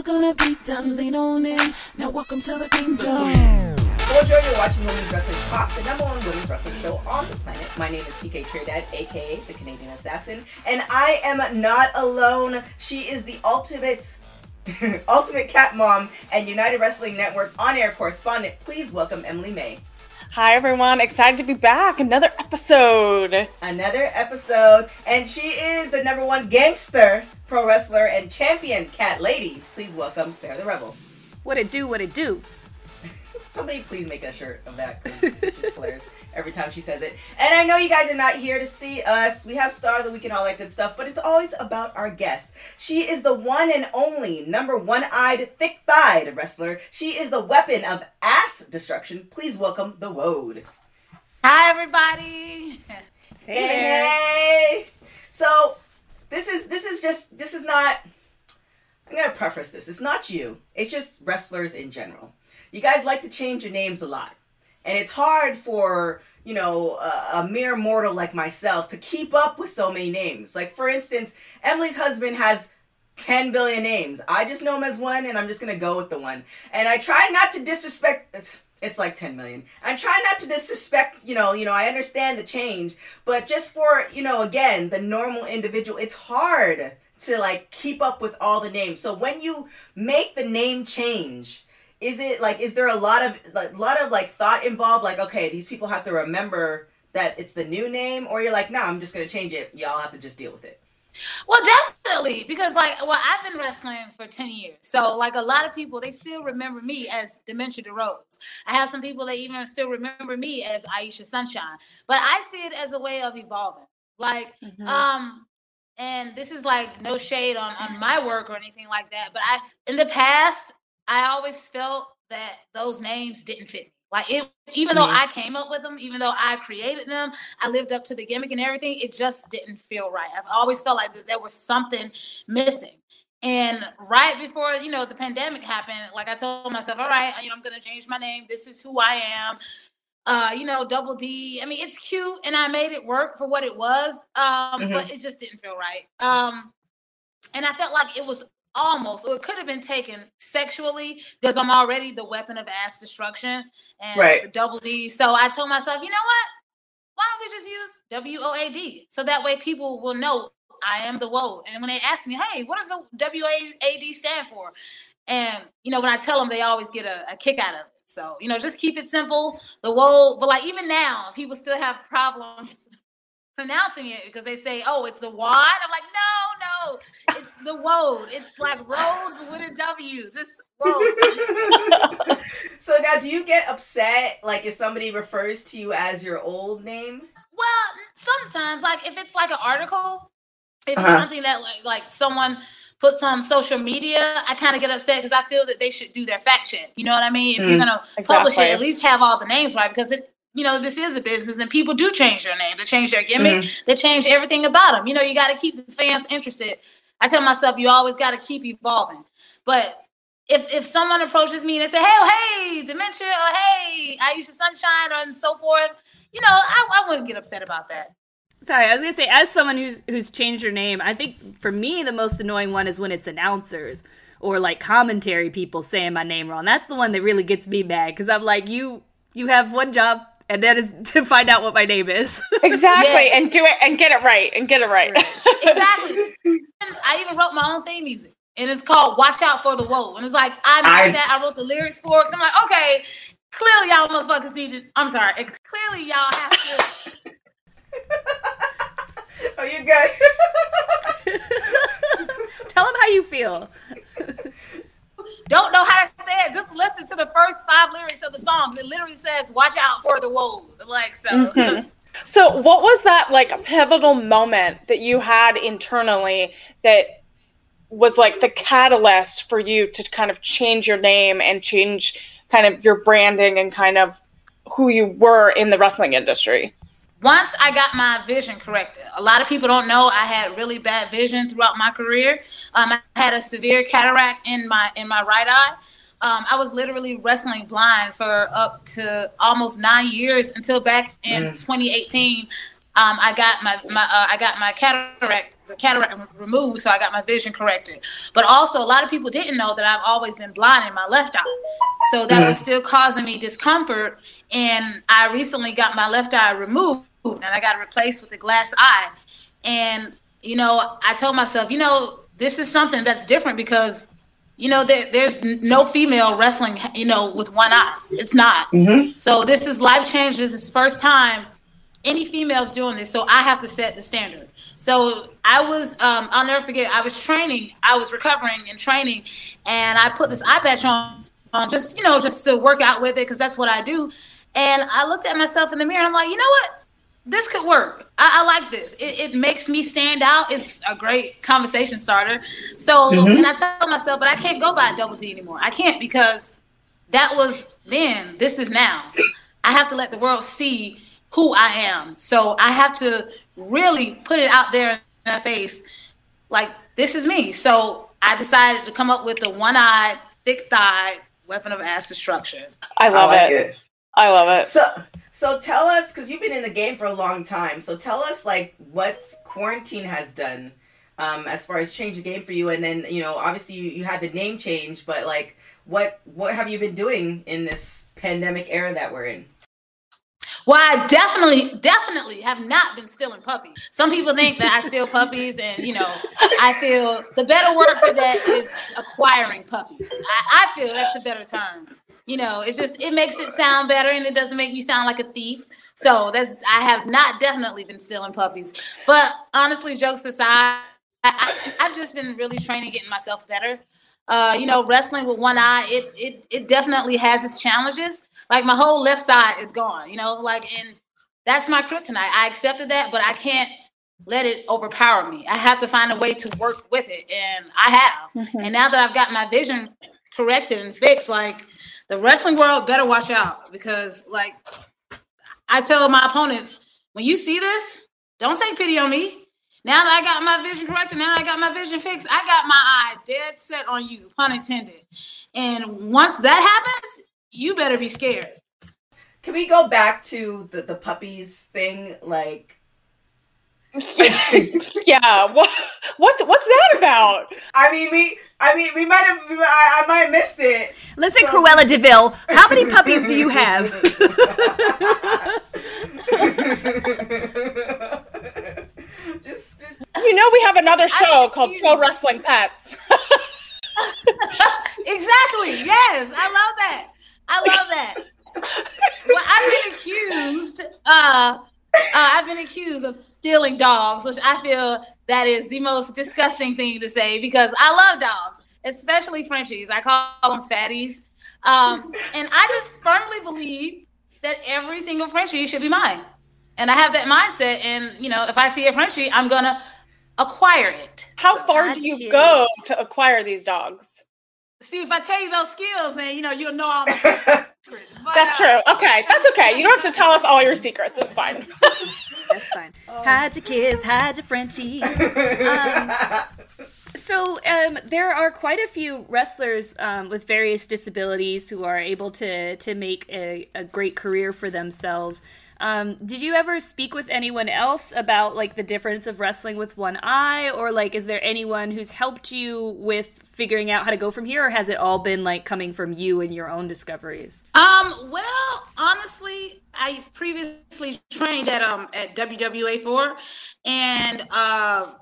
Never gonna be done. Lean on in. Now welcome to the kingdom. Bonjour, you're watching Women's Wrestling Talk, the number one women's wrestling show on the planet. My name is TK Trinidad, aka the Canadian Assassin, and I am not alone. She is the ultimate Ultimate Cat Mom and United Wrestling Network on air correspondent. Please welcome Emily May. Hi, everyone. Excited to be back. Another episode. Another episode. And she is the number one gangster, pro wrestler, and champion cat lady. Please welcome Sarah the Rebel. What it do, what it do. Somebody please make a shirt of that because it's hilarious every time she says it. And I know you guys are not here to see us. We have Star of the Week and all that good stuff, but it's always about our guest. She is the one and only number one eyed, thick thighed wrestler. She is the weapon of ass destruction. Please welcome the Woad. Hi, everybody. Hey. hey. So this is this is just this is not. I'm gonna preface this. It's not you. It's just wrestlers in general. You guys like to change your names a lot and it's hard for you know a, a, mere mortal like myself to keep up with so many names like for instance emily's husband has 10 billion names i just know him as one and i'm just gonna go with the one and i try not to disrespect it's, like 10 million. I try not to disrespect you know you know i understand the change but just for you know again the normal individual it's hard to like keep up with all the names. So when you make the name change is it like is there a lot of a lot of like thought involved? Like okay these people have to remember that it's the new name or you're like no nah, i'm just gonna change it. Y'all have to just deal with it well definitely because like well i've been wrestling for 10 years so like a lot of people they still remember me as dementia DeRose. i have some people that even still remember me as aisha sunshine but i see it as a way of evolving like mm-hmm. um and this is like no shade on on my work or anything like that but i in the past I always felt that those names didn't fit me. Like it, even though I came up with them, even though I created them, I lived up to the gimmick and everything. It just didn't feel right. I've always felt like there was something missing. And right before you know the pandemic happened, like I told myself, all right, you know, I'm gonna change my name. This is who I am. Uh, you know, double D. I mean, it's cute, and I made it work for what it was. Um, mm-hmm. but it just didn't feel right. Um, and I felt like it was almost or it could have been taken sexually because i'm already the weapon of ass destruction and right. double d. So i told myself you know what? Why don't we just use w-o-a-d so that way people will know i am the woe. And when they ask me hey what does the w-a-a-d stand for? And you know when i tell them they always get a, a kick out of it. So you know just keep it simple the woe. But like even now people still have problems pronouncing it because they say, "Oh, it's the wad." I'm like, "No, no, it's the woad. It's like road with a W. Just so now, do you get upset like if somebody refers to you as your old name? Well, sometimes, like if it's like an article, if uh-huh. it's something that like like someone puts on social media, I kind of get upset because I feel that they should do their fact check. You know what I mean? If mm, you're gonna exactly. publish it, at least have all the names right because it you know, this is a business and people do change their name. They change their gimmick. Mm-hmm. They change everything about them. You know, you got to keep the fans interested. I tell myself, you always got to keep evolving. But if if someone approaches me and they say, hey, oh, hey, dementia, or hey, Aisha Sunshine, or and so forth, you know, I, I wouldn't get upset about that. Sorry, I was gonna say, as someone who's who's changed your name, I think for me the most annoying one is when it's announcers or like commentary people saying my name wrong. That's the one that really gets me mad because I'm like, you you have one job, and that is to find out what my name is. exactly, yes. and do it and get it right and get it right. right. exactly. I even wrote my own theme music, and it's called "Watch Out for the Woe," and it's like I made I, that. I wrote the lyrics for it. I'm like, okay, clearly y'all motherfuckers need to. I'm sorry. Clearly y'all have to. oh, you good? Tell them how you feel don't know how to say it, just listen to the first five lyrics of the songs. It literally says, "Watch out for the woes." Like so. Mm-hmm. So, what was that like pivotal moment that you had internally that was like the catalyst for you to kind of change your name and change kind of your branding and kind of who you were in the wrestling industry? Once I got my vision corrected, a lot of people don't know I had really bad vision throughout my career. Um, I had a severe cataract in my in my right eye. Um, I was literally wrestling blind for up to almost nine years until back in mm. 2018. Um, I got my, my uh, I got my cataract the cataract removed, so I got my vision corrected. But also, a lot of people didn't know that I've always been blind in my left eye, so that mm. was still causing me discomfort. And I recently got my left eye removed and I got replaced with a glass eye. And you know, I told myself, you know, this is something that's different because you know there, there's no female wrestling, you know, with one eye. It's not. Mm-hmm. So this is life change. This is first time any females doing this. So I have to set the standard. So I was, um, I'll never forget. I was training. I was recovering and training, and I put this eye patch on, on just you know, just to work out with it because that's what I do. And I looked at myself in the mirror. and I'm like, you know what? This could work. I, I like this. It, it, makes me stand out. It's a great conversation starter. So, mm-hmm. and I tell myself, but I can't go by double D anymore. I can't because that was then. This is now. I have to let the world see who I am. So I have to really put it out there in their face, like this is me. So I decided to come up with the one-eyed, thick-thighed weapon of mass destruction. I love I like it. it. I love it. So so tell us, because you've been in the game for a long time. So tell us, like, what quarantine has done um, as far as change the game for you. And then, you know, obviously you, you had the name change, but like, what what have you been doing in this pandemic era that we're in? Well, I definitely, definitely have not been stealing puppies. Some people think that I steal puppies, and you know, I feel the better word for that is acquiring puppies. I, I feel that's a better term. You know it just it makes it sound better and it doesn't make me sound like a thief. So that's i have not definitely been stealing puppies. But honestly jokes aside I, have just been really training getting myself better. Uh, you know wrestling with one eye it, it it definitely has its challenges like my whole left side is gone you know like and that's my kryptonite i accepted that but i can't let it overpower me i have to find a way to work with it and i have mm-hmm. and now that i've got my vision corrected and fixed like the wrestling world better watch out because, like, I tell my opponents, when you see this, don't take pity on me. Now that I got my vision corrected, now I got my vision fixed, I got my eye dead set on you, pun intended. And once that happens, you better be scared. Can we go back to the, the puppies thing? Like, yeah. What what's what's that about? I mean, we. I mean, we might have. I, I might have missed it. Listen, so. Cruella de Vil, how many puppies do you have? just, just, you know, we have another show called Pro Wrestling Pets. exactly. Yes, I love that. I love that. Well, I've been accused. Uh, uh, I've been accused of stealing dogs, which I feel that is the most disgusting thing to say because I love dogs, especially Frenchies. I call them fatties. Um, and I just firmly believe that every single Frenchie should be mine. And I have that mindset. And, you know, if I see a Frenchie, I'm going to acquire it. How far do you go to acquire these dogs? See, if I tell you those skills, then you know you'll know all my but, That's uh, true. Okay, that's okay. You don't have to tell us all your secrets. It's fine. that's fine. Oh. Hide your kids, hide your Frenchie. Um, so um, there are quite a few wrestlers um, with various disabilities who are able to to make a, a great career for themselves. Um, did you ever speak with anyone else about like the difference of wrestling with one eye, or like is there anyone who's helped you with figuring out how to go from here, or has it all been like coming from you and your own discoveries? Um, well, honestly, I previously trained at um at WWA four, and uh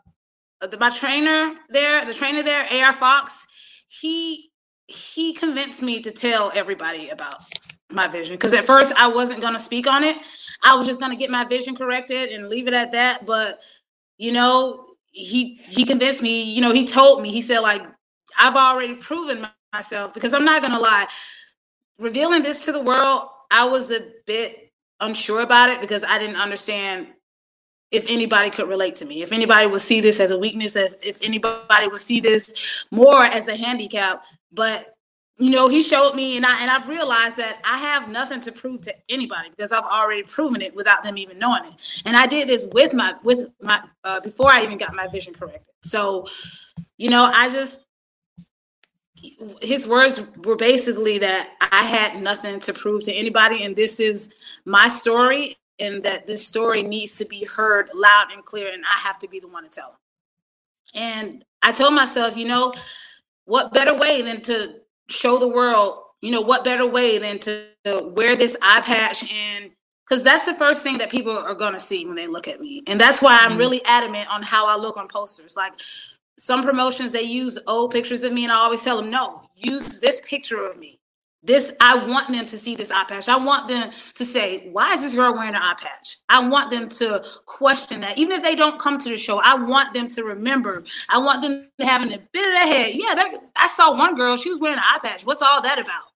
my trainer there, the trainer there, AR Fox, he he convinced me to tell everybody about my vision because at first I wasn't to speak on it. I was just going to get my vision corrected and leave it at that. But you know, he he convinced me. You know, he told me. He said like I've already proven myself because I'm not going to lie. Revealing this to the world, I was a bit unsure about it because I didn't understand if anybody could relate to me, if anybody would see this as a weakness, if, if anybody would see this more as a handicap. But you know, he showed me, and I and I've realized that I have nothing to prove to anybody because I've already proven it without them even knowing it. And I did this with my with my uh, before I even got my vision corrected. So, you know, I just his words were basically that I had nothing to prove to anybody, and this is my story, and that this story needs to be heard loud and clear, and I have to be the one to tell them. And I told myself, you know, what better way than to show the world, you know, what better way than to wear this eye patch and because that's the first thing that people are going to see when they look at me. And that's why I'm mm-hmm. really adamant on how I look on posters. Like some promotions, they use old pictures of me, and I always tell them, no, use this picture of me. This, I want them to see this eye patch. I want them to say, why is this girl wearing an eye patch? I want them to question that. Even if they don't come to the show, I want them to remember. I want them to have the bit of their head, yeah, that, I saw one girl, she was wearing an eye patch. What's all that about?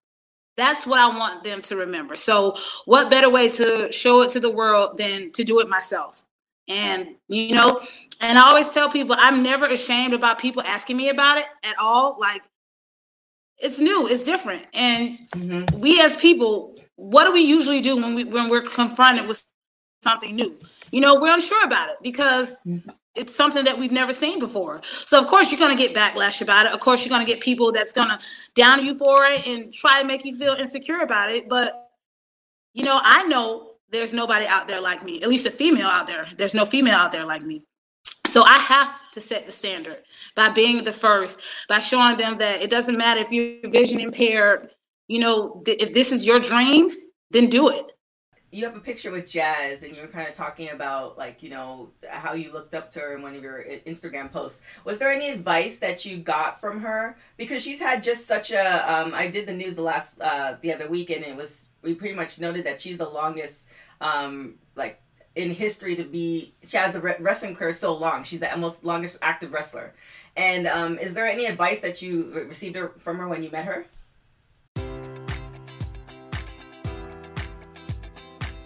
That's what I want them to remember. So, what better way to show it to the world than to do it myself? And, you know, and I always tell people I'm never ashamed about people asking me about it at all. Like, it's new, it's different. And mm-hmm. we as people, what do we usually do when we when we're confronted with something new? You know, we're unsure about it because mm-hmm. it's something that we've never seen before. So of course you're gonna get backlash about it. Of course you're gonna get people that's gonna down you for it and try to make you feel insecure about it. But you know, I know there's nobody out there like me, at least a female out there. There's no female out there like me. So I have to set the standard by being the first, by showing them that it doesn't matter if you're vision impaired, you know, th- if this is your dream, then do it. You have a picture with Jazz, and you're kind of talking about, like, you know, how you looked up to her in one of your Instagram posts. Was there any advice that you got from her? Because she's had just such a. Um, I did the news the last, uh, the other week, and it was, we pretty much noted that she's the longest, um, like, in history to be she had the wrestling career so long. She's the most longest active wrestler. And um, is there any advice that you received from her when you met her?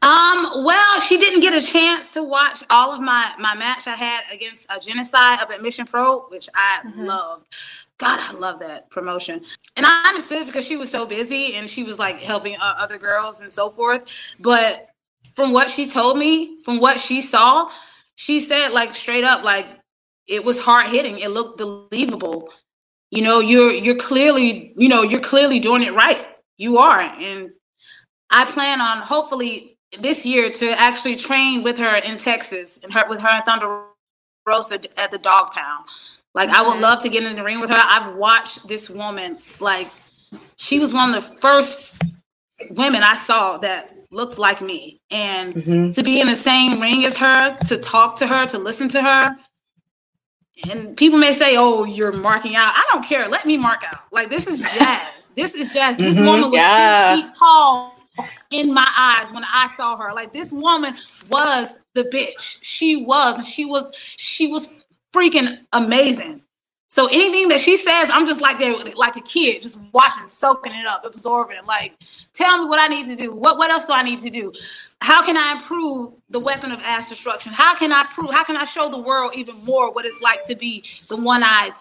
Um, well, she didn't get a chance to watch all of my my match I had against a genocide up at Mission Pro, which I mm-hmm. loved. God, I love that promotion. And I understood because she was so busy and she was like helping uh, other girls and so forth. But from what she told me, from what she saw, she said like straight up, like it was hard hitting. It looked believable. You know, you're you're clearly, you know, you're clearly doing it right. You are. And I plan on hopefully this year to actually train with her in Texas and her with her and Thunder Rosa at the dog pound. Like I would mm-hmm. love to get in the ring with her. I've watched this woman like she was one of the first women I saw that looked like me. And mm-hmm. to be in the same ring as her, to talk to her, to listen to her. And people may say, "Oh, you're marking out." I don't care. Let me mark out. Like this is jazz. this is jazz. This mm-hmm. woman was yeah. 10 feet tall in my eyes when I saw her. Like this woman was the bitch. She was, she was, she was freaking amazing. So anything that she says, I'm just like there, like a kid, just watching, soaking it up, absorbing. Like, tell me what I need to do. What what else do I need to do? How can I improve the weapon of ass destruction? How can I prove? How can I show the world even more what it's like to be the one-eyed,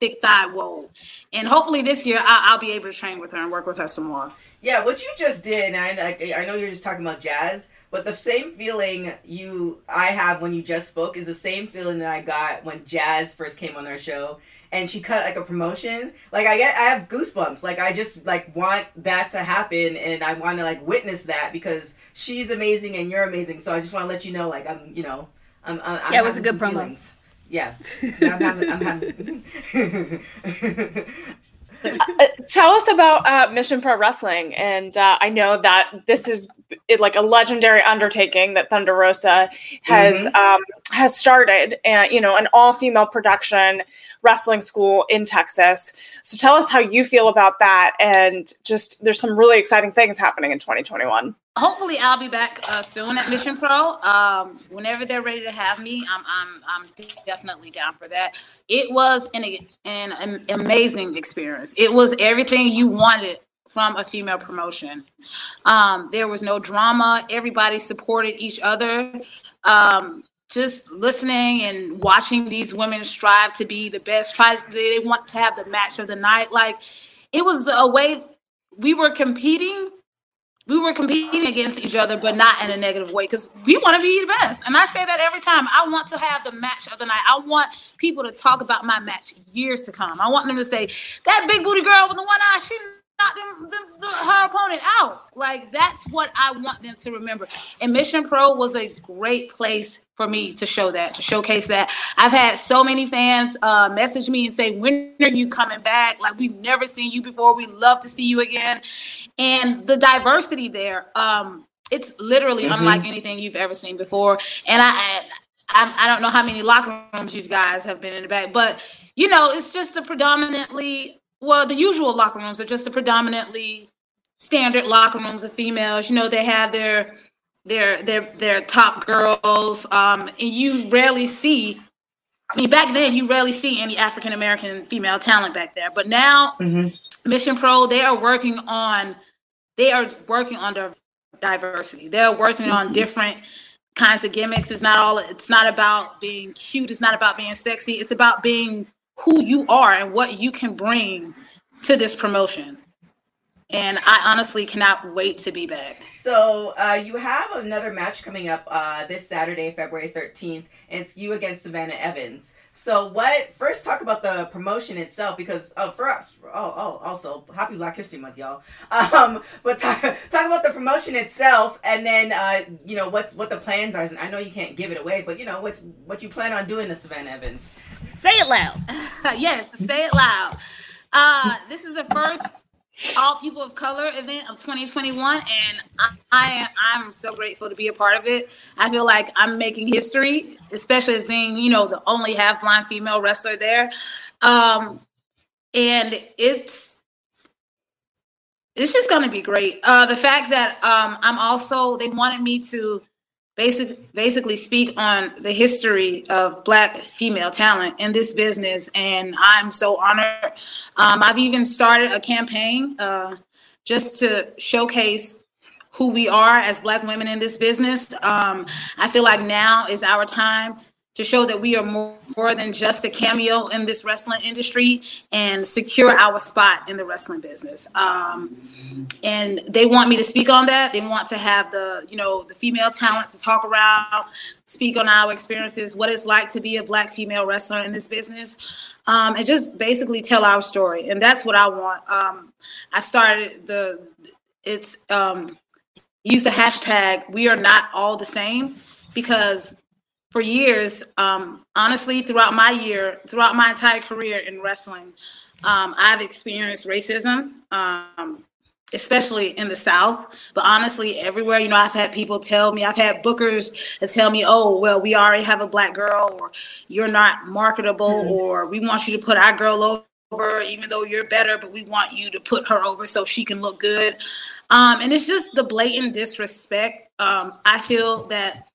thick-thighed woe? And hopefully this year I'll, I'll be able to train with her and work with her some more. Yeah, what you just did, and I, I, I know you're just talking about jazz, but the same feeling you I have when you just spoke is the same feeling that I got when Jazz first came on our show and she cut like a promotion. Like I get I have goosebumps. Like I just like want that to happen and I want to like witness that because she's amazing and you're amazing. So I just want to let you know like I'm you know I'm, I'm yeah it was a good promo. Feelings. Yeah, so I'm having, I'm having tell us about uh, Mission Pro Wrestling, and uh, I know that this is like a legendary undertaking that Thunder Rosa has mm-hmm. um, has started, and you know, an all female production wrestling school in Texas. So tell us how you feel about that, and just there's some really exciting things happening in 2021 hopefully I'll be back uh, soon at Mission Pro. Um, whenever they're ready to have me, I'm I'm I'm definitely down for that. It was an an amazing experience. It was everything you wanted from a female promotion. Um, there was no drama. Everybody supported each other. Um, just listening and watching these women strive to be the best. Try they want to have the match of the night. Like it was a way we were competing we were competing against each other, but not in a negative way because we want to be the best. And I say that every time. I want to have the match of the night. I want people to talk about my match years to come. I want them to say, that big booty girl with the one eye, she knocked them, them, the, her opponent out. Like that's what I want them to remember. And Mission Pro was a great place for me to show that, to showcase that. I've had so many fans uh, message me and say, "When are you coming back? Like we've never seen you before. We love to see you again." And the diversity there, um, it's literally mm-hmm. unlike anything you've ever seen before. And I, I, I don't know how many locker rooms you guys have been in the back, but you know, it's just a predominantly well, the usual locker rooms are just the predominantly standard locker rooms of females. You know, they have their their their their top girls, um, and you rarely see. I mean, back then you rarely see any African American female talent back there, but now mm-hmm. Mission Pro they are working on they are working on their diversity. They're working on mm-hmm. different kinds of gimmicks. It's not all. It's not about being cute. It's not about being sexy. It's about being who you are and what you can bring to this promotion. And I honestly cannot wait to be back. So uh, you have another match coming up uh, this Saturday, February 13th, and it's you against Savannah Evans. So what? First, talk about the promotion itself because oh, for, for oh, oh, also happy Black History Month, y'all. Um, but talk, talk about the promotion itself, and then uh, you know what's what the plans are. I know you can't give it away, but you know what's what you plan on doing to Savannah Evans. Say it loud. yes, say it loud. Uh, this is the first all people of color event of 2021 and I, i'm so grateful to be a part of it. I feel like i'm making history especially as being you know the only half blind female wrestler there. Um and it's it's just to be great. Uh the fact that um i'm also they wanted me to basic, basically speak on the history of Black female talent in this business, and I'm so honored. Um, I've even started a campaign uh, just to showcase who we are as Black women in this business. Um, I feel like now is our time to show that we are more, more than just a cameo in this wrestling industry and secure our spot in the wrestling business. Um, and they want me to speak on that. They want to have the, you know, the female talent to talk around, speak on our experiences, what it's like to be a black female wrestler in this business, um, and just basically tell our story. And that's what I want. Um, I started the, it's, um, use the hashtag, we are not all the same because for years, um, honestly, throughout my year, throughout my entire career in wrestling, um, I've experienced racism, um, especially in the South, but honestly, everywhere. You know, I've had people tell me, I've had bookers that tell me, oh, well, we already have a black girl, or you're not marketable, mm-hmm. or we want you to put our girl over, even though you're better, but we want you to put her over so she can look good. Um, and it's just the blatant disrespect. Um, I feel that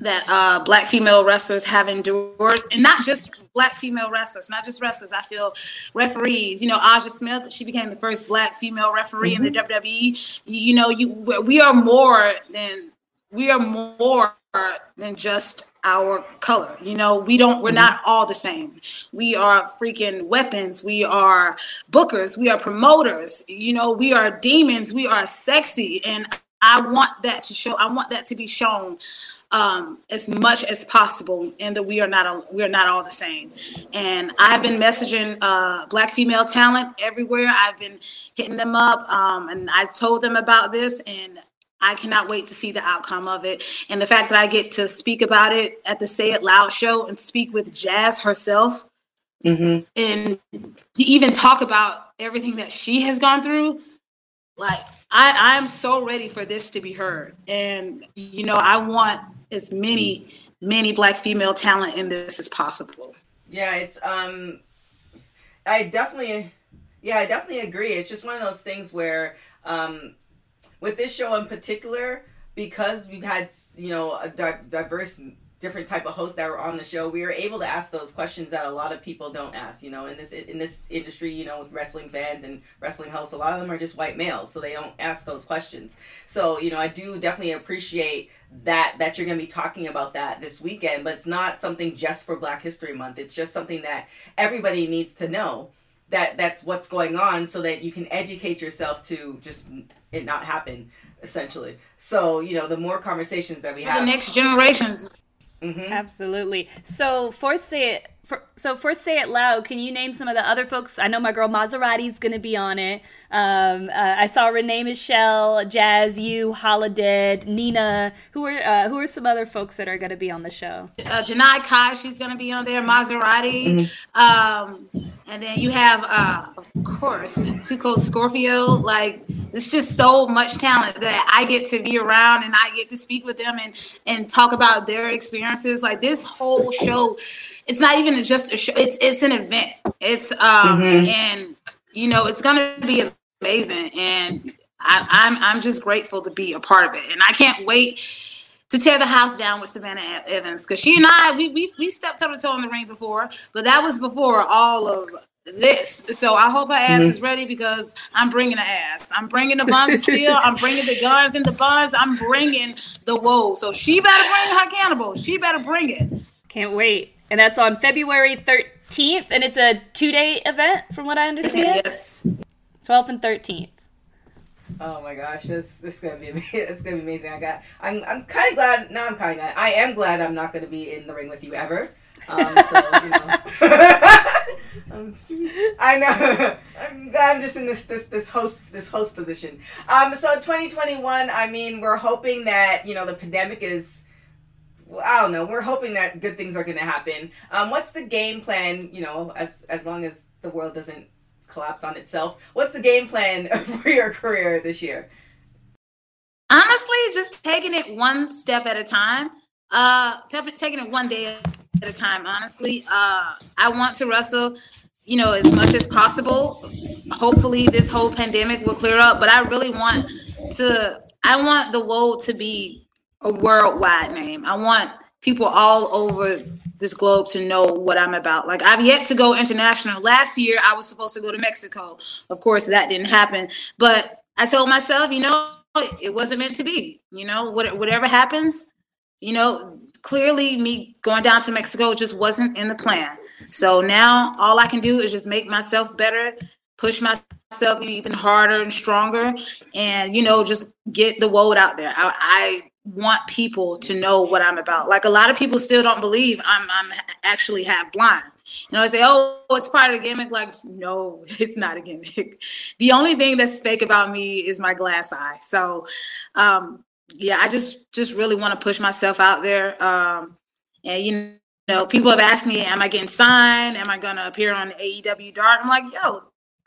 that uh, black female wrestlers have endured, and not just black female wrestlers, not just wrestlers. I feel referees. You know, Aja Smith, she became the first black female referee mm-hmm. in the mm-hmm. WWE. You know, you we are more than we are more than just our color. You know, we don't we're mm-hmm. not all the same. We are freaking weapons. We are bookers. We are promoters. You know, we are demons. We are sexy and I want that to show I want that to be shown um, as much as possible, and that we are not a, we are not all the same. And I've been messaging uh, Black female talent everywhere. I've been hitting them up, um, and I told them about this, and I cannot wait to see the outcome of it. And the fact that I get to speak about it at the Say It Loud show and speak with Jazz herself, mm-hmm. and to even talk about everything that she has gone through, like I, I'm so ready for this to be heard. And you know, I want as many many black female talent in this as possible. Yeah, it's um I definitely yeah, I definitely agree. It's just one of those things where um with this show in particular because we've had you know a di- diverse different type of hosts that were on the show, we were able to ask those questions that a lot of people don't ask. You know, in this in this industry, you know, with wrestling fans and wrestling hosts, a lot of them are just white males, so they don't ask those questions. So you know, I do definitely appreciate that that you're going to be talking about that this weekend, but it's not something just for Black History Month. It's just something that everybody needs to know that that's what's going on so that you can educate yourself to just it not happen essentially. So, you know, the more conversations that we for have the next generations Mm-hmm. Absolutely. So for say it, for, so for say it loud, can you name some of the other folks? I know my girl Maserati's going to be on it. Um, uh, I saw Renee Michelle, Jazz, you, Holiday, Nina. Who are uh, who are some other folks that are going to be on the show? Uh, Janai Kai, she's going to be on there. Maserati, mm-hmm. um, and then you have, uh, of course, Tuco Scorpio. Like it's just so much talent that I get to be around and I get to speak with them and and talk about their experiences. Like this whole show, it's not even just a show. It's it's an event. It's um mm-hmm. and you know it's gonna be amazing and I, I'm I'm just grateful to be a part of it and I can't wait to tear the house down with Savannah Evans because she and I we we we stepped toe to toe in the ring before, but that was before all of this. So I hope her ass mm-hmm. is ready because I'm bringing the ass. I'm bringing the buns of steel. I'm bringing the guns and the buns. I'm bringing the woe. So she better bring her cannibal. She better bring it. Can't wait. And that's on February 13th, and it's a two-day event, from what I understand. yes. 12th and 13th. Oh my gosh, this this is gonna be it's gonna be amazing. I got I'm I'm kind of glad. Now I'm kind of glad. I am glad I'm not gonna be in the ring with you ever. Um, so you know. um, I know. I'm, I'm just in this this this host this host position. Um, so 2021. I mean, we're hoping that you know the pandemic is. I don't know. We're hoping that good things are going to happen. Um, what's the game plan? You know, as as long as the world doesn't collapse on itself. What's the game plan for your career this year? Honestly, just taking it one step at a time. Uh, taking it one day at a time, honestly. Uh, I want to wrestle, you know, as much as possible. Hopefully, this whole pandemic will clear up, but I really want to. I want the world to be a worldwide name. I want people all over this globe to know what I'm about. Like I've yet to go international. Last year I was supposed to go to Mexico. Of course that didn't happen. But I told myself, you know, it wasn't meant to be. You know, whatever happens, you know, clearly me going down to Mexico just wasn't in the plan. So now all I can do is just make myself better, push myself even harder and stronger, and you know, just get the world out there. I, I want people to know what I'm about. Like a lot of people still don't believe I'm I'm actually half blind. You know, I say, oh, it's part of the gimmick. Like, no, it's not a gimmick. The only thing that's fake about me is my glass eye. So, um, yeah, I just just really want to push myself out there. Um, and you know, people have asked me, am I getting signed? Am I gonna appear on AEW Dark? I'm like, yo,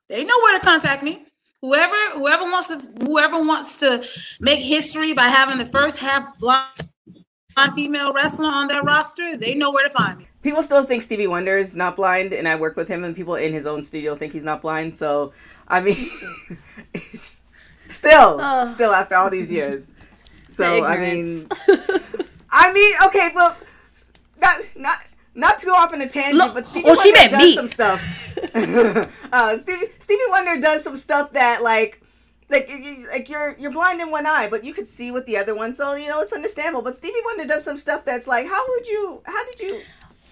they know where to contact me. Whoever whoever wants to whoever wants to make history by having the first half blind female wrestler on their roster, they know where to find me. People still think Stevie Wonder is not blind, and I work with him, and people in his own studio think he's not blind. So, I mean, still, oh. still after all these years. So I mean, I mean, okay, well, not not not to go off in a tangent, Look, but Stevie well, Wonder does me. some stuff. uh, Stevie Stevie Wonder does some stuff that like like like you're you're blind in one eye, but you could see with the other one, so you know it's understandable. But Stevie Wonder does some stuff that's like, how would you? How did you?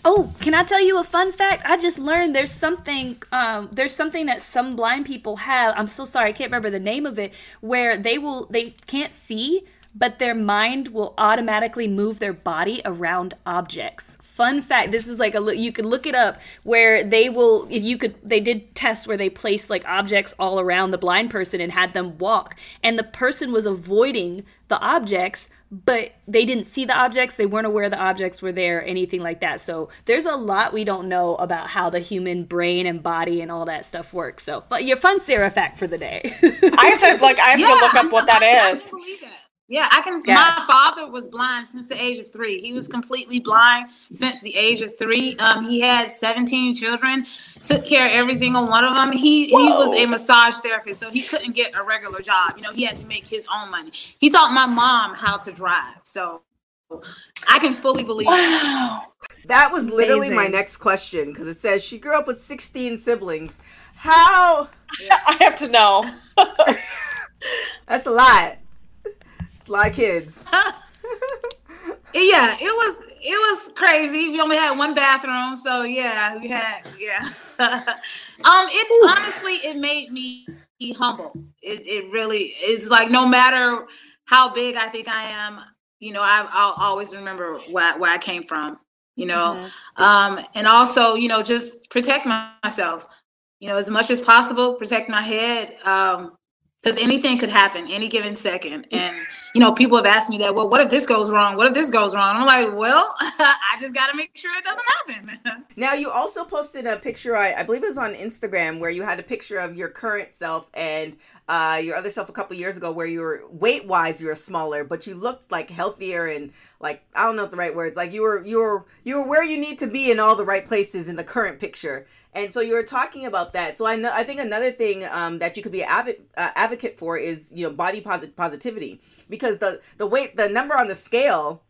Oh, can I tell you a fun fact? I just learned there's something um, there's something that some blind people have. I'm so sorry, I can't remember the name of it. Where they will they can't see, but their mind will automatically move their body around objects. Fun fact, this is like a you could look it up where they will if you could they did tests where they placed like objects all around the blind person and had them walk. And the person was avoiding the objects but they didn't see the objects. They weren't aware the objects were there anything like that. So there's a lot we don't know about how the human brain and body and all that stuff works. So fun your fun sarah fact for the day. I have to like i have yeah, to look up what that is yeah, I can. Yeah. My father was blind since the age of three. He was completely blind since the age of three. Um, he had 17 children, took care of every single one of them. He Whoa. he was a massage therapist, so he couldn't get a regular job. You know, he had to make his own money. He taught my mom how to drive, so I can fully believe. Wow. That was literally Amazing. my next question because it says she grew up with 16 siblings. How? I have to know. That's a lot lot kids. yeah, it was it was crazy. We only had one bathroom, so yeah, we had yeah. um, it Ooh. honestly it made me be humble. It it really it's like no matter how big I think I am, you know, I, will always remember where where I came from. You know, mm-hmm. um, and also you know just protect my, myself. You know, as much as possible, protect my head. Um, because anything could happen any given second and you know, people have asked me that, well, what if this goes wrong? What if this goes wrong? I'm like, well, I just got to make sure it doesn't happen. now, you also posted a picture, I, I, believe it was on Instagram, where you had a picture of your current self and uh, your other self a couple years ago, where you were weight wise, you were smaller, but you looked like healthier and like, I don't know the right words, like you were, you were, you were where you need to be in all the right places in the current picture. And so you were talking about that. So I know, I think another thing um, that you could be an adv- uh, advocate for is, you know, body posit- positivity because the the weight the number on the scale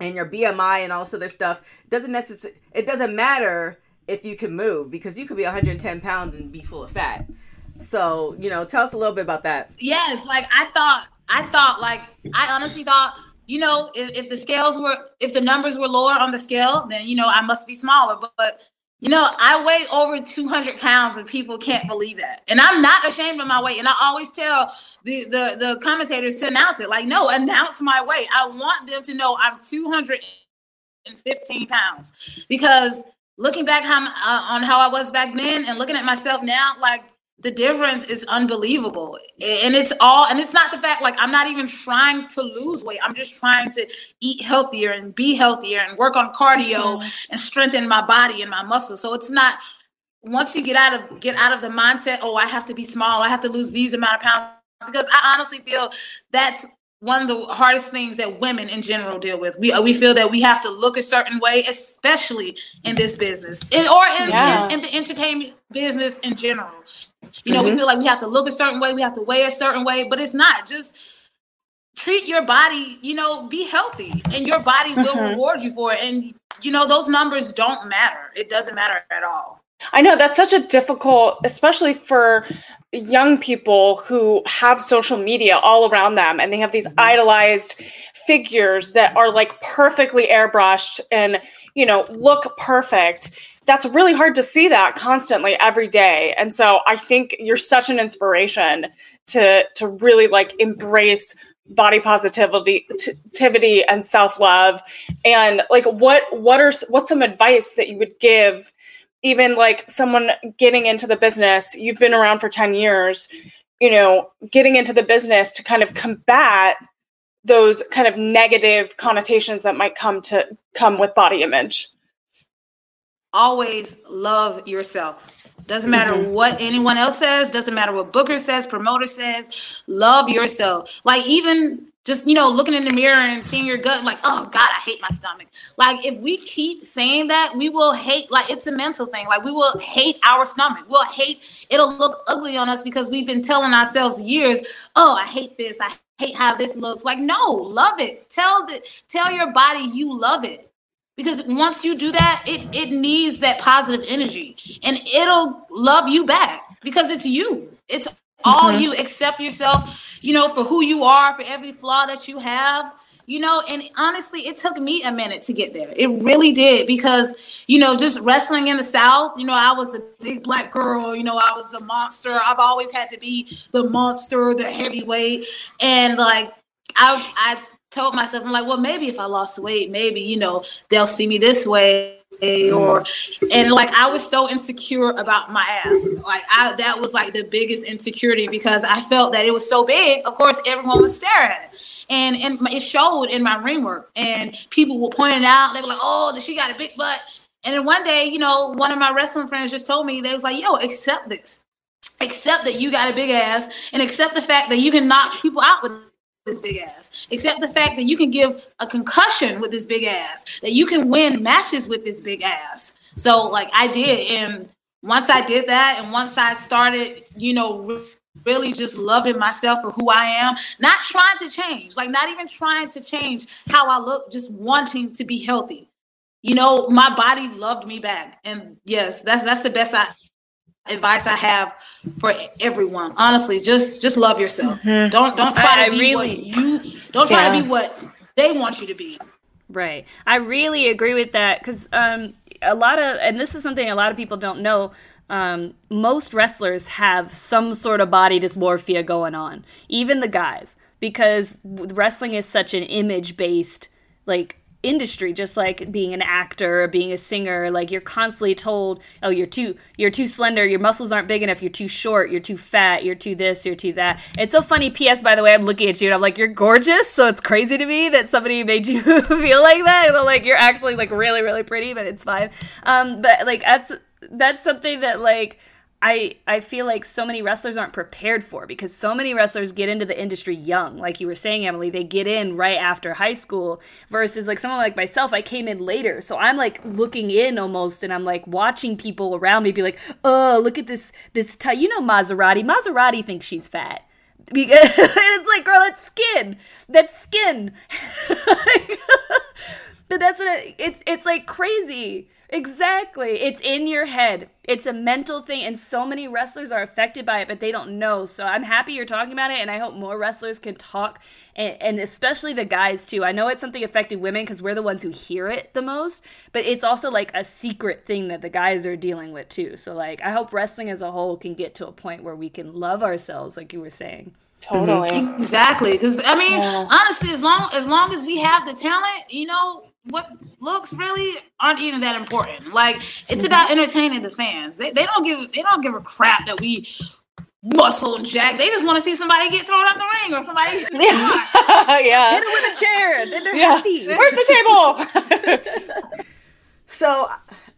and your BMI and all this other stuff doesn't necessarily it doesn't matter if you can move because you could be 110 pounds and be full of fat. So you know, tell us a little bit about that. Yes, like I thought, I thought like I honestly thought you know if, if the scales were if the numbers were lower on the scale then you know i must be smaller but, but you know, I weigh over 200 pounds and people can't believe that. And I'm not ashamed of my weight. And I always tell the, the, the commentators to announce it. Like, no, announce my weight. I want them to know I'm 215 pounds. Because looking back how, uh, on how I was back then and looking at myself now, like the difference is unbelievable. And it's all and it's not the fact like i'm not even trying to lose weight. I'm just trying to eat healthier and be healthier and work on cardio mm-hmm. and strengthen my body and my muscles. So it's not once you get out of get out of the mindset oh i have to be small i have to lose these amount of pounds because i honestly feel that's one of the hardest things that women in general deal with. We we feel that we have to look a certain way, especially in this business, in, or in, yeah. in, in, the entertainment business in general. You know, mm-hmm. we feel like we have to look a certain way, we have to weigh a certain way, but it's not. Just treat your body, you know, be healthy and your body will mm-hmm. reward you for it. And, you know, those numbers don't matter. It doesn't matter at all. I know that's such a difficult, especially for young people who have social media all around them and they have these mm-hmm. idolized figures that are like perfectly airbrushed and, you know, look perfect that's really hard to see that constantly every day and so i think you're such an inspiration to to really like embrace body positivity positivity and self-love and like what what are what's some advice that you would give even like someone getting into the business you've been around for 10 years you know getting into the business to kind of combat those kind of negative connotations that might come to come with body image always love yourself. Doesn't matter mm-hmm. what anyone else says, doesn't matter what Booker says, promoter says, love yourself. Like even just you know looking in the mirror and seeing your gut like oh god i hate my stomach. Like if we keep saying that we will hate like it's a mental thing. Like we will hate our stomach. We'll hate it'll look ugly on us because we've been telling ourselves years oh i hate this. I hate how this looks. Like no love it. Tell the tell your body you love it. Because once you do that it it needs that positive energy. And it'll love you back because it's you. It's all mm-hmm. you accept yourself you know for who you are for every flaw that you have you know and honestly it took me a minute to get there. It really did because you know just wrestling in the south you know i was a big black girl you know i was the monster. I've always had to be the monster the heavyweight. And like i i told myself, I'm like, well, maybe if I lost weight, maybe, you know, they'll see me this way or mm. and like I was so insecure about my ass. Like I that was like the biggest insecurity because I felt that it was so big. Of course, everyone was staring at it. And and it showed in my ring work. And people were pointing out. They were like, oh, she got a big butt. And then one day, you know, one of my wrestling friends just told me, they was like, yo, accept this. Accept that you got a big ass and accept the fact that you can knock people out with this big ass, except the fact that you can give a concussion with this big ass, that you can win matches with this big ass. So, like, I did. And once I did that, and once I started, you know, really just loving myself for who I am, not trying to change, like, not even trying to change how I look, just wanting to be healthy. You know, my body loved me back. And yes, that's that's the best I advice I have for everyone. Honestly, just just love yourself. Mm-hmm. Don't don't try I, to be really, what you don't try yeah. to be what they want you to be. Right. I really agree with that because um, a lot of and this is something a lot of people don't know. Um, most wrestlers have some sort of body dysmorphia going on, even the guys, because wrestling is such an image based like industry just like being an actor or being a singer like you're constantly told oh you're too you're too slender your muscles aren't big enough you're too short you're too fat you're too this you're too that. It's so funny. Ps by the way i'm looking at you and i'm like you're gorgeous. So it's crazy to me that somebody made you feel like that. And I'm like you're actually like really really pretty but it's fine. Um but like that's that's something that like I I feel like so many wrestlers aren't prepared for because so many wrestlers get into the industry young, like you were saying, Emily. They get in right after high school versus like someone like myself. I came in later, so I'm like looking in almost, and I'm like watching people around me be like, "Oh, look at this this t-. you know Maserati. Maserati thinks she's fat." Because it's like, girl, that's skin. That's skin. but that's what it, it's. It's like crazy Exactly. It's in your head. It's a mental thing, and so many wrestlers are affected by it, but they don't know. So I'm happy you're talking about it, and I hope more wrestlers can talk, and, and especially the guys too. I know it's something affecting women because we're the ones who hear it the most, but it's also like a secret thing that the guys are dealing with too. So like, I hope wrestling as a whole can get to a point where we can love ourselves, like you were saying. Totally. Exactly. Because I mean, yeah. honestly, as long as long as we have the talent, you know, what looks really aren't even that important. Like it's about mm-hmm. entertaining the fans. They, they don't give they don't give a crap that we muscle jack. They just want to see somebody get thrown out the ring or somebody. Yeah, yeah. Hit it with a chair. Then they're yeah. happy. Where's the table? so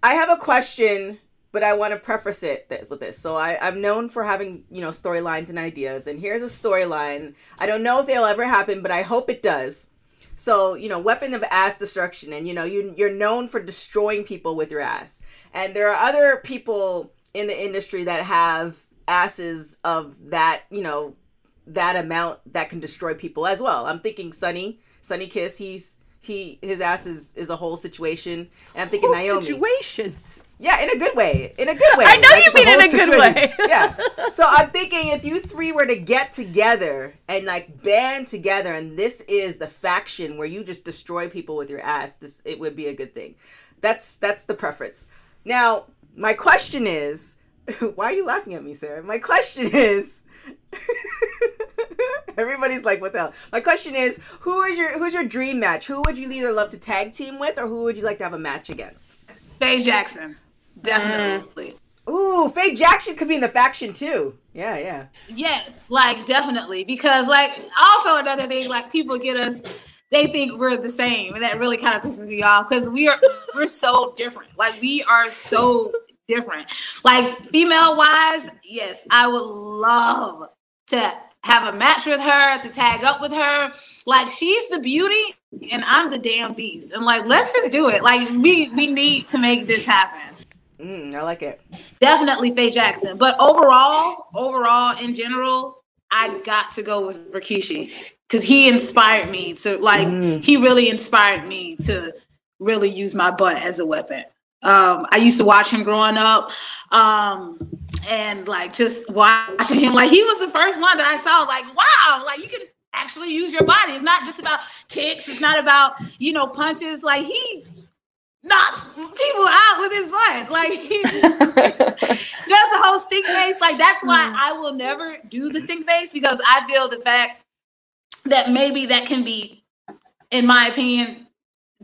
I have a question, but I want to preface it with this. So I, I'm known for having you know storylines and ideas, and here's a storyline. I don't know if they'll ever happen, but I hope it does. So, you know, weapon of ass destruction, and you know, you you're known for destroying people with your ass. And there are other people in the industry that have asses of that, you know, that amount that can destroy people as well. I'm thinking Sonny, Sonny Kiss. He's he his ass is is a whole situation. And I'm thinking whole Naomi. Situation. Yeah, in a good way. In a good way. I know Like, you mean in whole a good way. yeah. So I'm thinking if you three were to get together and like band together, and this is the faction where you just destroy people with your ass, this it would be a good thing. That's that's the preference. Now, my question is, why are you laughing at me, Sarah? My question is. Everybody's like, "What the hell?" My question is, who is your who's your dream match? Who would you either love to tag team with, or who would you like to have a match against? Faye Jackson, definitely. Mm. Ooh, Faye Jackson could be in the faction too. Yeah, yeah. Yes, like definitely. Because like also another thing, like people get us they think we're the same. And that really kind of pisses me off because we are we're so different. Like we are so different. Like female wise, yes, I would love to have a match with her, to tag up with her. Like she's the beauty and I'm the damn beast. And like let's just do it. Like we we need to make this happen. Mm, I like it. Definitely Faye Jackson. But overall, overall in general, I got to go with Rikishi because he inspired me to like he really inspired me to really use my butt as a weapon. Um, I used to watch him growing up, um, and like just watching him. Like he was the first one that I saw. Like wow, like you can actually use your body. It's not just about kicks. It's not about you know punches. Like he knocks people out with his butt. Like he does the whole stink face. Like that's why hmm. I will never do the stink face because I feel the fact that maybe that can be, in my opinion,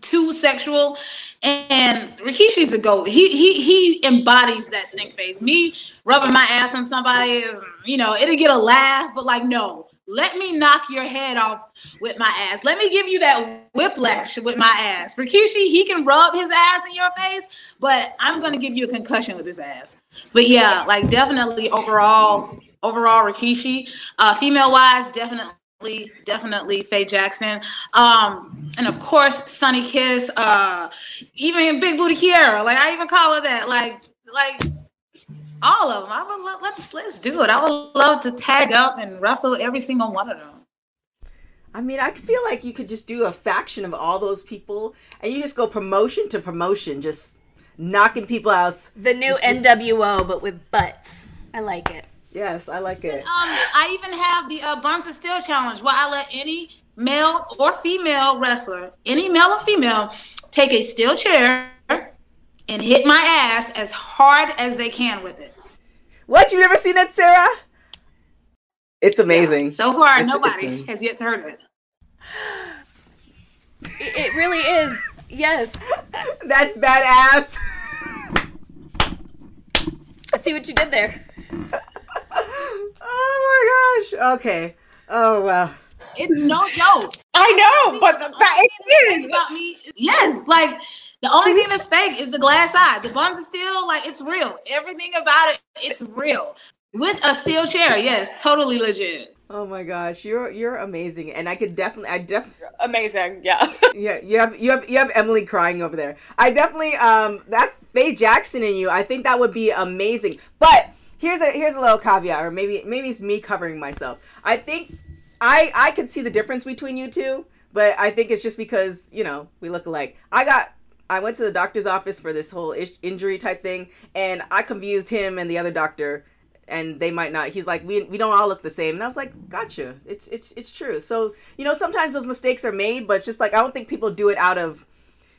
too sexual. And Rikishi's the goat. He he he embodies that stink face. Me rubbing my ass on somebody is, you know, it'll get a laugh, but like no. Let me knock your head off with my ass. Let me give you that whiplash with my ass. Rikishi, he can rub his ass in your face, but I'm gonna give you a concussion with his ass. But yeah, like definitely overall, overall Rikishi. Uh, female wise, definitely, definitely Faye Jackson. Um, and of course, Sonny Kiss. Uh, even Big Booty Kiera. Like I even call her that. Like like all of them. I would love, let's let's do it. I would love to tag up and wrestle every single one of them. I mean, I feel like you could just do a faction of all those people, and you just go promotion to promotion, just knocking people out. The new Just- NWO, but with butts. I like it. Yes, I like it. Um, I even have the uh, Buns of Steel challenge where I let any male or female wrestler, any male or female, take a steel chair and hit my ass as hard as they can with it. What? You never seen that, Sarah? It's amazing. So far, It's- nobody it's- has yet to heard it. It, it really is. Yes. That's badass. I see what you did there. Oh my gosh. Okay. Oh wow. It's no joke. I know, but the, that Only that's it is. about me. Yes, like the only thing that's fake is the glass eye. The buns are still like it's real. Everything about it, it's real. With a steel chair, yes, totally legit. Oh my gosh, you're you're amazing, and I could definitely, I definitely, Amazing. Yeah. yeah, you have you have you have Emily crying over there. I definitely, um, that Faye Jackson in you, I think that would be amazing. But here's a here's a little caveat, or maybe maybe it's me covering myself. I think I I could see the difference between you two, but I think it's just because you know we look alike. I got. I went to the doctor's office for this whole ish- injury type thing, and I confused him and the other doctor and they might not. He's like, we, we don't all look the same, and I was like, gotcha. It's it's it's true. So you know, sometimes those mistakes are made, but it's just like I don't think people do it out of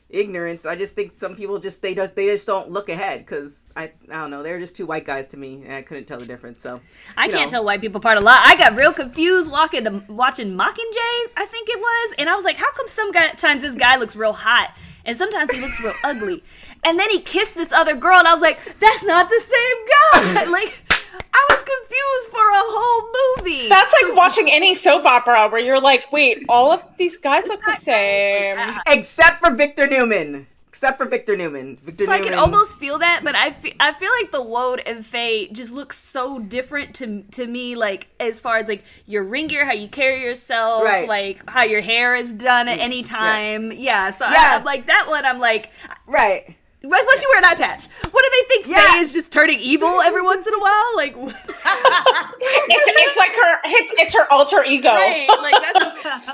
ignorance. I just think some people just they just they just don't look ahead because I I don't know. They're just two white guys to me, and I couldn't tell the difference. So I can't know. tell white people apart a lot. I got real confused walking the, watching Mockingjay, I think it was, and I was like, how come some guy, times this guy looks real hot and sometimes he looks real ugly? And then he kissed this other girl, and I was like, that's not the same guy. like, I was confused for a whole movie. That's like watching any soap opera where you're like, wait, all of these guys look the same. Except for Victor Newman. Except for Victor Newman. Victor Newman So I can almost feel that, but I feel, I feel like the Woad and Faye just look so different to to me. Like as far as like your ring gear, how you carry yourself, Right. Mm, like how your hair is done at any time. Yeah, so Yeah. I, am like that one. I'm like, right. Why don't you wear an eye patch? What do they think? Yeah. Faye is just turning evil every once in a while? Like, It's, it's like her it's it's her alter ego. Right, like that's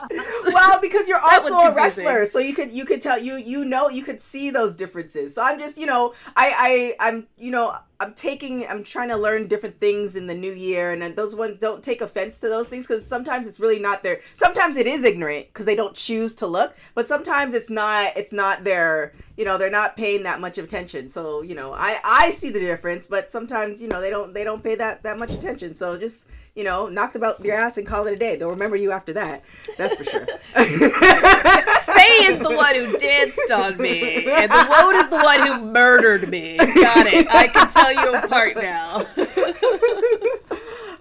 well, because you're That also a wrestler, so you could you could tell you you know you could see those differences. So I'm just you know I I I'm you know I'm taking I'm trying to learn different things in the new year, and those ones don't take offense to those things because sometimes it's really not their. Sometimes it is ignorant because they don't choose to look, but sometimes it's not it's not their you know they're not paying that much attention. So you know I I see the difference, but sometimes you know they don't they don't pay that that much attention. So just you know knock them out your ass and call it a day. They'll remember you after that. That's for sure. Faye is the one who danced on me, and the Woad is the one who murdered me. Got it. I can tell you apart now.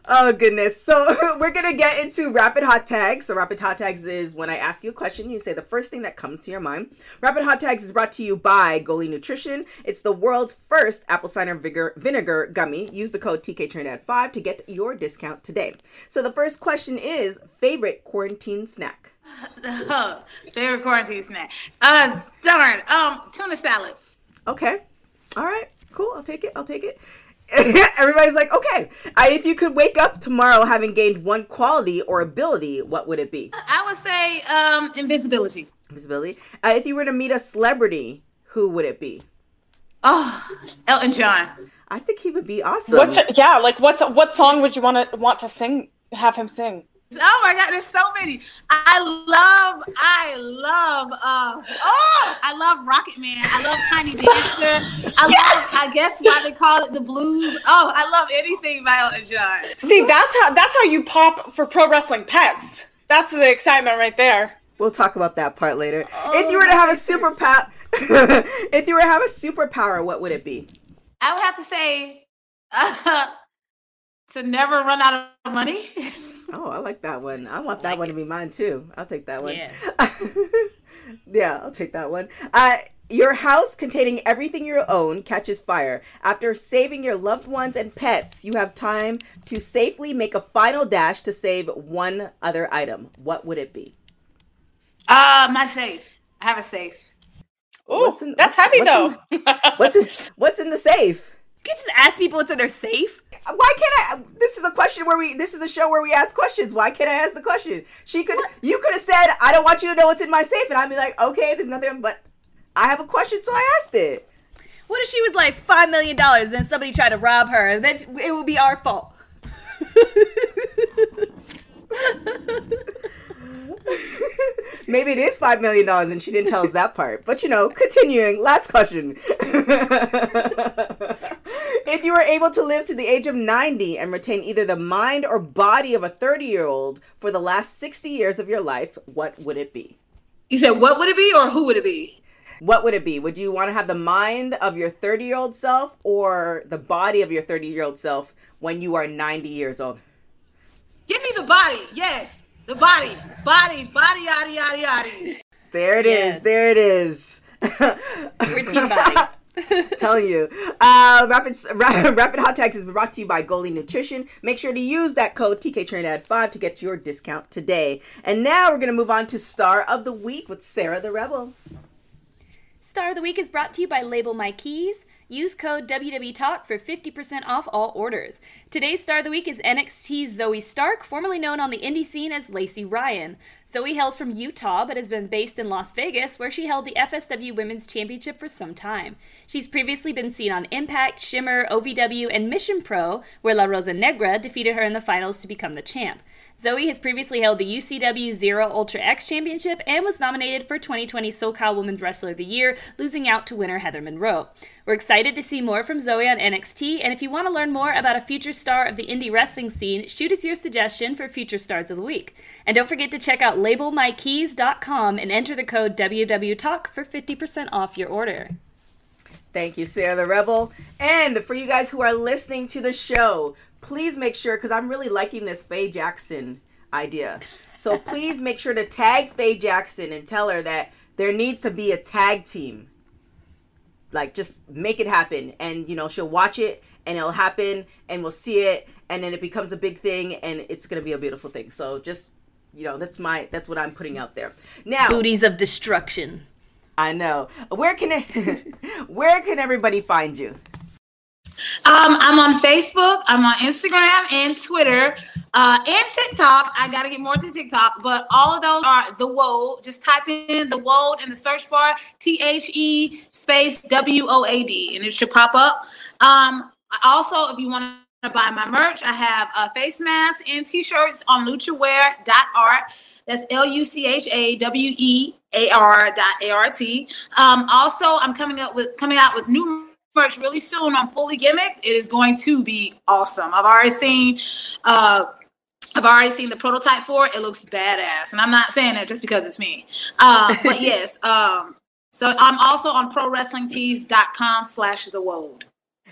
Oh goodness. So we're gonna get into rapid hot tags. So rapid hot tags is when I ask you a question, you say the first thing that comes to your mind. Rapid hot tags is brought to you by Goli Nutrition. It's the world's first apple cider vigor, vinegar gummy. Use the code TKTrinidad5 to get your discount today. So the first question is favorite quarantine snack. Favorite quarantine snack. Uh, darn. Um, tuna salad. Okay. All right. Cool. I'll take it. I'll take it. Everybody's like, okay. I, if you could wake up tomorrow having gained one quality or ability, what would it be? I would say um invisibility. Invisibility. Uh, if you were to meet a celebrity, who would it be? Oh, Elton John. I think he would be awesome. What's yeah? Like what's what song would you want to want to sing? Have him sing? Oh my God, there's so many. I love, I love, uh, I love Rocket Man. I love Tiny Dancer. I love, I guess why they call it the blues. Oh, I love anything by Elton John. See, that's how that's how you pop for pro wrestling pets. That's the excitement right there. We'll talk about that part later. if you were to have a superpower, if you were to have a superpower, what would it be? I would have to say, uh, to never run out of money. Oh, I like that one. I want that one to be mine too. I'll take that one. Yeah. Yeah, I'll take that one. Uh, your house containing everything you own catches fire. After saving your loved ones and pets, you have time to safely make a final dash to save one other item. What would it be? Uh, my safe. I have a safe. In- that's heavy what's though. What's in, what's in the safe? You can just ask people what's in their safe. Why can't I? This is a question where we. This is a show where we ask questions. Why can't I ask the question? She could. You could have said, "I don't want you to know what's in my safe," and I'd be like, "Okay, there's nothing." But I have a question, so I asked it. What if she was like five million dollars and somebody tried to rob her? and Then it would be our fault. Maybe it is five million dollars, and she didn't tell us that part. But you know, continuing. Last question. if you were able to live to the age of ninety and retain either the mind or body of a thirty-year-old for the last sixty years of your life, what would it be? You said what would it be or who would it be? What would it be? Would you want to have the mind of your 30 year old self or the body of your 30 year old self when you are 90 years old? Give me the body. Yes, the body, body, body, yada yada yada. There it is. Yes. There it is. We're team body. Telling you. Uh, Rapid, Ra- Rapid Hot Tags is brought to you by Goli Nutrition. Make sure to use that code TKTrinidad5 to get your discount today. And now we're going to move on to Star of the Week with Sarah the Rebel. Star of the Week is brought to you by Label My Keys. Use code WWTalk for 50% off all orders. Today's Star of the Week is NXT's Zoey Stark, formerly known on the indie scene as Lacey Ryan. Zoey hails from Utah but has been based in Las Vegas, where she held the FSW Women's Championship for some time. She's previously been seen on Impact, Shimmer, OVW, and Mission Pro, where La Rosa Negra defeated her in the finals to become the champ. Zoey has previously held the UCW Zero Ultra X Championship and was nominated for 2020 SoCal Women's Wrestler of the Year, losing out to winner Heather Monroe. We're excited to see more from Zoey on NXT, and if you want to learn more about a future star of the indie wrestling scene, shoot us your suggestion for Future Stars of the Week. And don't forget to check out labelmykeys.com and enter the code WWTalk for 50% off your order. Thank you, Sarah the Rebel. And for you guys who are listening to the show, please make sure, because I'm really liking this Faye Jackson idea. So please make sure to tag Faye Jackson and tell her that there needs to be a tag team. Like, just make it happen. And, you know, she'll watch it and it'll happen and we'll see it. And then it becomes a big thing and it's going to be a beautiful thing. So just, you know, that's my, that's what I'm putting out there. Now, Booties of Destruction. I know. Where can where can everybody find you? Um, I'm on Facebook, I'm on Instagram and Twitter, uh, and TikTok. I gotta get more to TikTok, but all of those are the Woad. Just type in the Woad in the search bar, T H E space W O A D, and it should pop up. Um, also, if you want to buy my merch, I have a face mask and t-shirts on luchawear.art. That's L U C H A W E A R dot A R T. Um, also, I'm coming up with coming out with new merch really soon on Fully Gimmicks. It is going to be awesome. I've already seen uh I've already seen the prototype for it. It looks badass. And I'm not saying that just because it's me. Uh, but yes, um, so I'm also on prowrestlingtees.com slash the woad.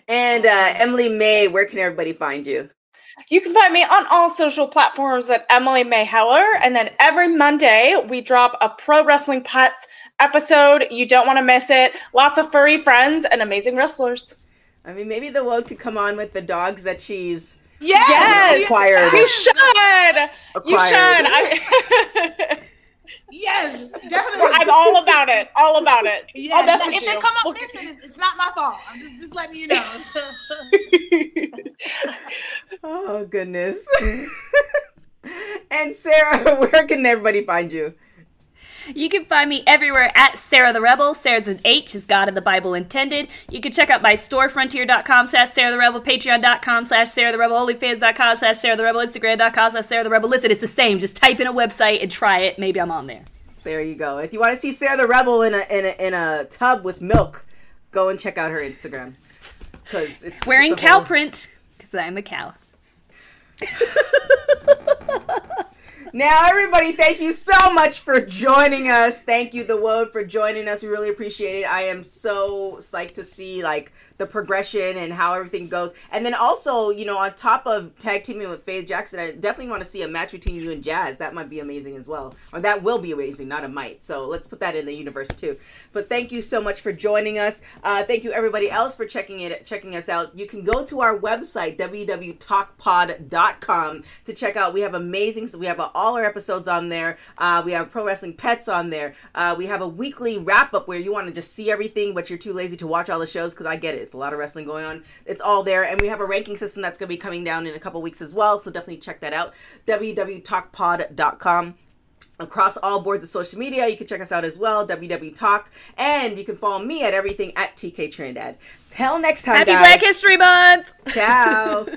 And uh, Emily May, where can everybody find you? You can find me on all social platforms at Emily May Heller. And then every Monday, we drop a Pro Wrestling Pets episode. You don't want to miss it. Lots of furry friends and amazing wrestlers. I mean, maybe the world could come on with the dogs that she's yes, yes acquired. You should. Acquired. You should. I- yes, definitely. I'm all about it. All about it. Yes. If you. they come up missing, it's, it's not my fault. I'm just, just letting you know. oh goodness. and Sarah, where can everybody find you? You can find me everywhere at Sarah the Rebel. Sarah's an H, as God in the Bible intended. You can check out my store, frontier.com slash Sarah the Rebel, patreon.com slash Sarah the Rebel, onlyfans.com slash Sarah the Rebel, instagram.com slash Sarah the Rebel. Listen, it's the same. Just type in a website and try it. Maybe I'm on there. There you go. If you want to see Sarah the Rebel in a in a, in a tub with milk, go and check out her Instagram. Because it's wearing it's cow whole... print. Because I'm a cow. Now, everybody, thank you so much for joining us. Thank you, The Woad, for joining us. We really appreciate it. I am so psyched to see like the progression and how everything goes. And then also, you know, on top of tag teaming with Faye Jackson, I definitely want to see a match between you and Jazz. That might be amazing as well. Or that will be amazing, not a might. So let's put that in the universe too. But thank you so much for joining us. Uh, thank you everybody else for checking it, checking us out. You can go to our website www.talkpod.com to check out. We have amazing. We have all our episodes on there. Uh, we have pro wrestling pets on there. Uh, we have a weekly wrap up where you want to just see everything, but you're too lazy to watch all the shows because I get it. It's a lot of wrestling going on. It's all there. And we have a ranking system that's going to be coming down in a couple weeks as well. So definitely check that out. www.talkpod.com across all boards of social media. You can check us out as well, WW Talk, and you can follow me at everything at TK Trinidad. Till next time, Happy guys. Black History Month. Ciao.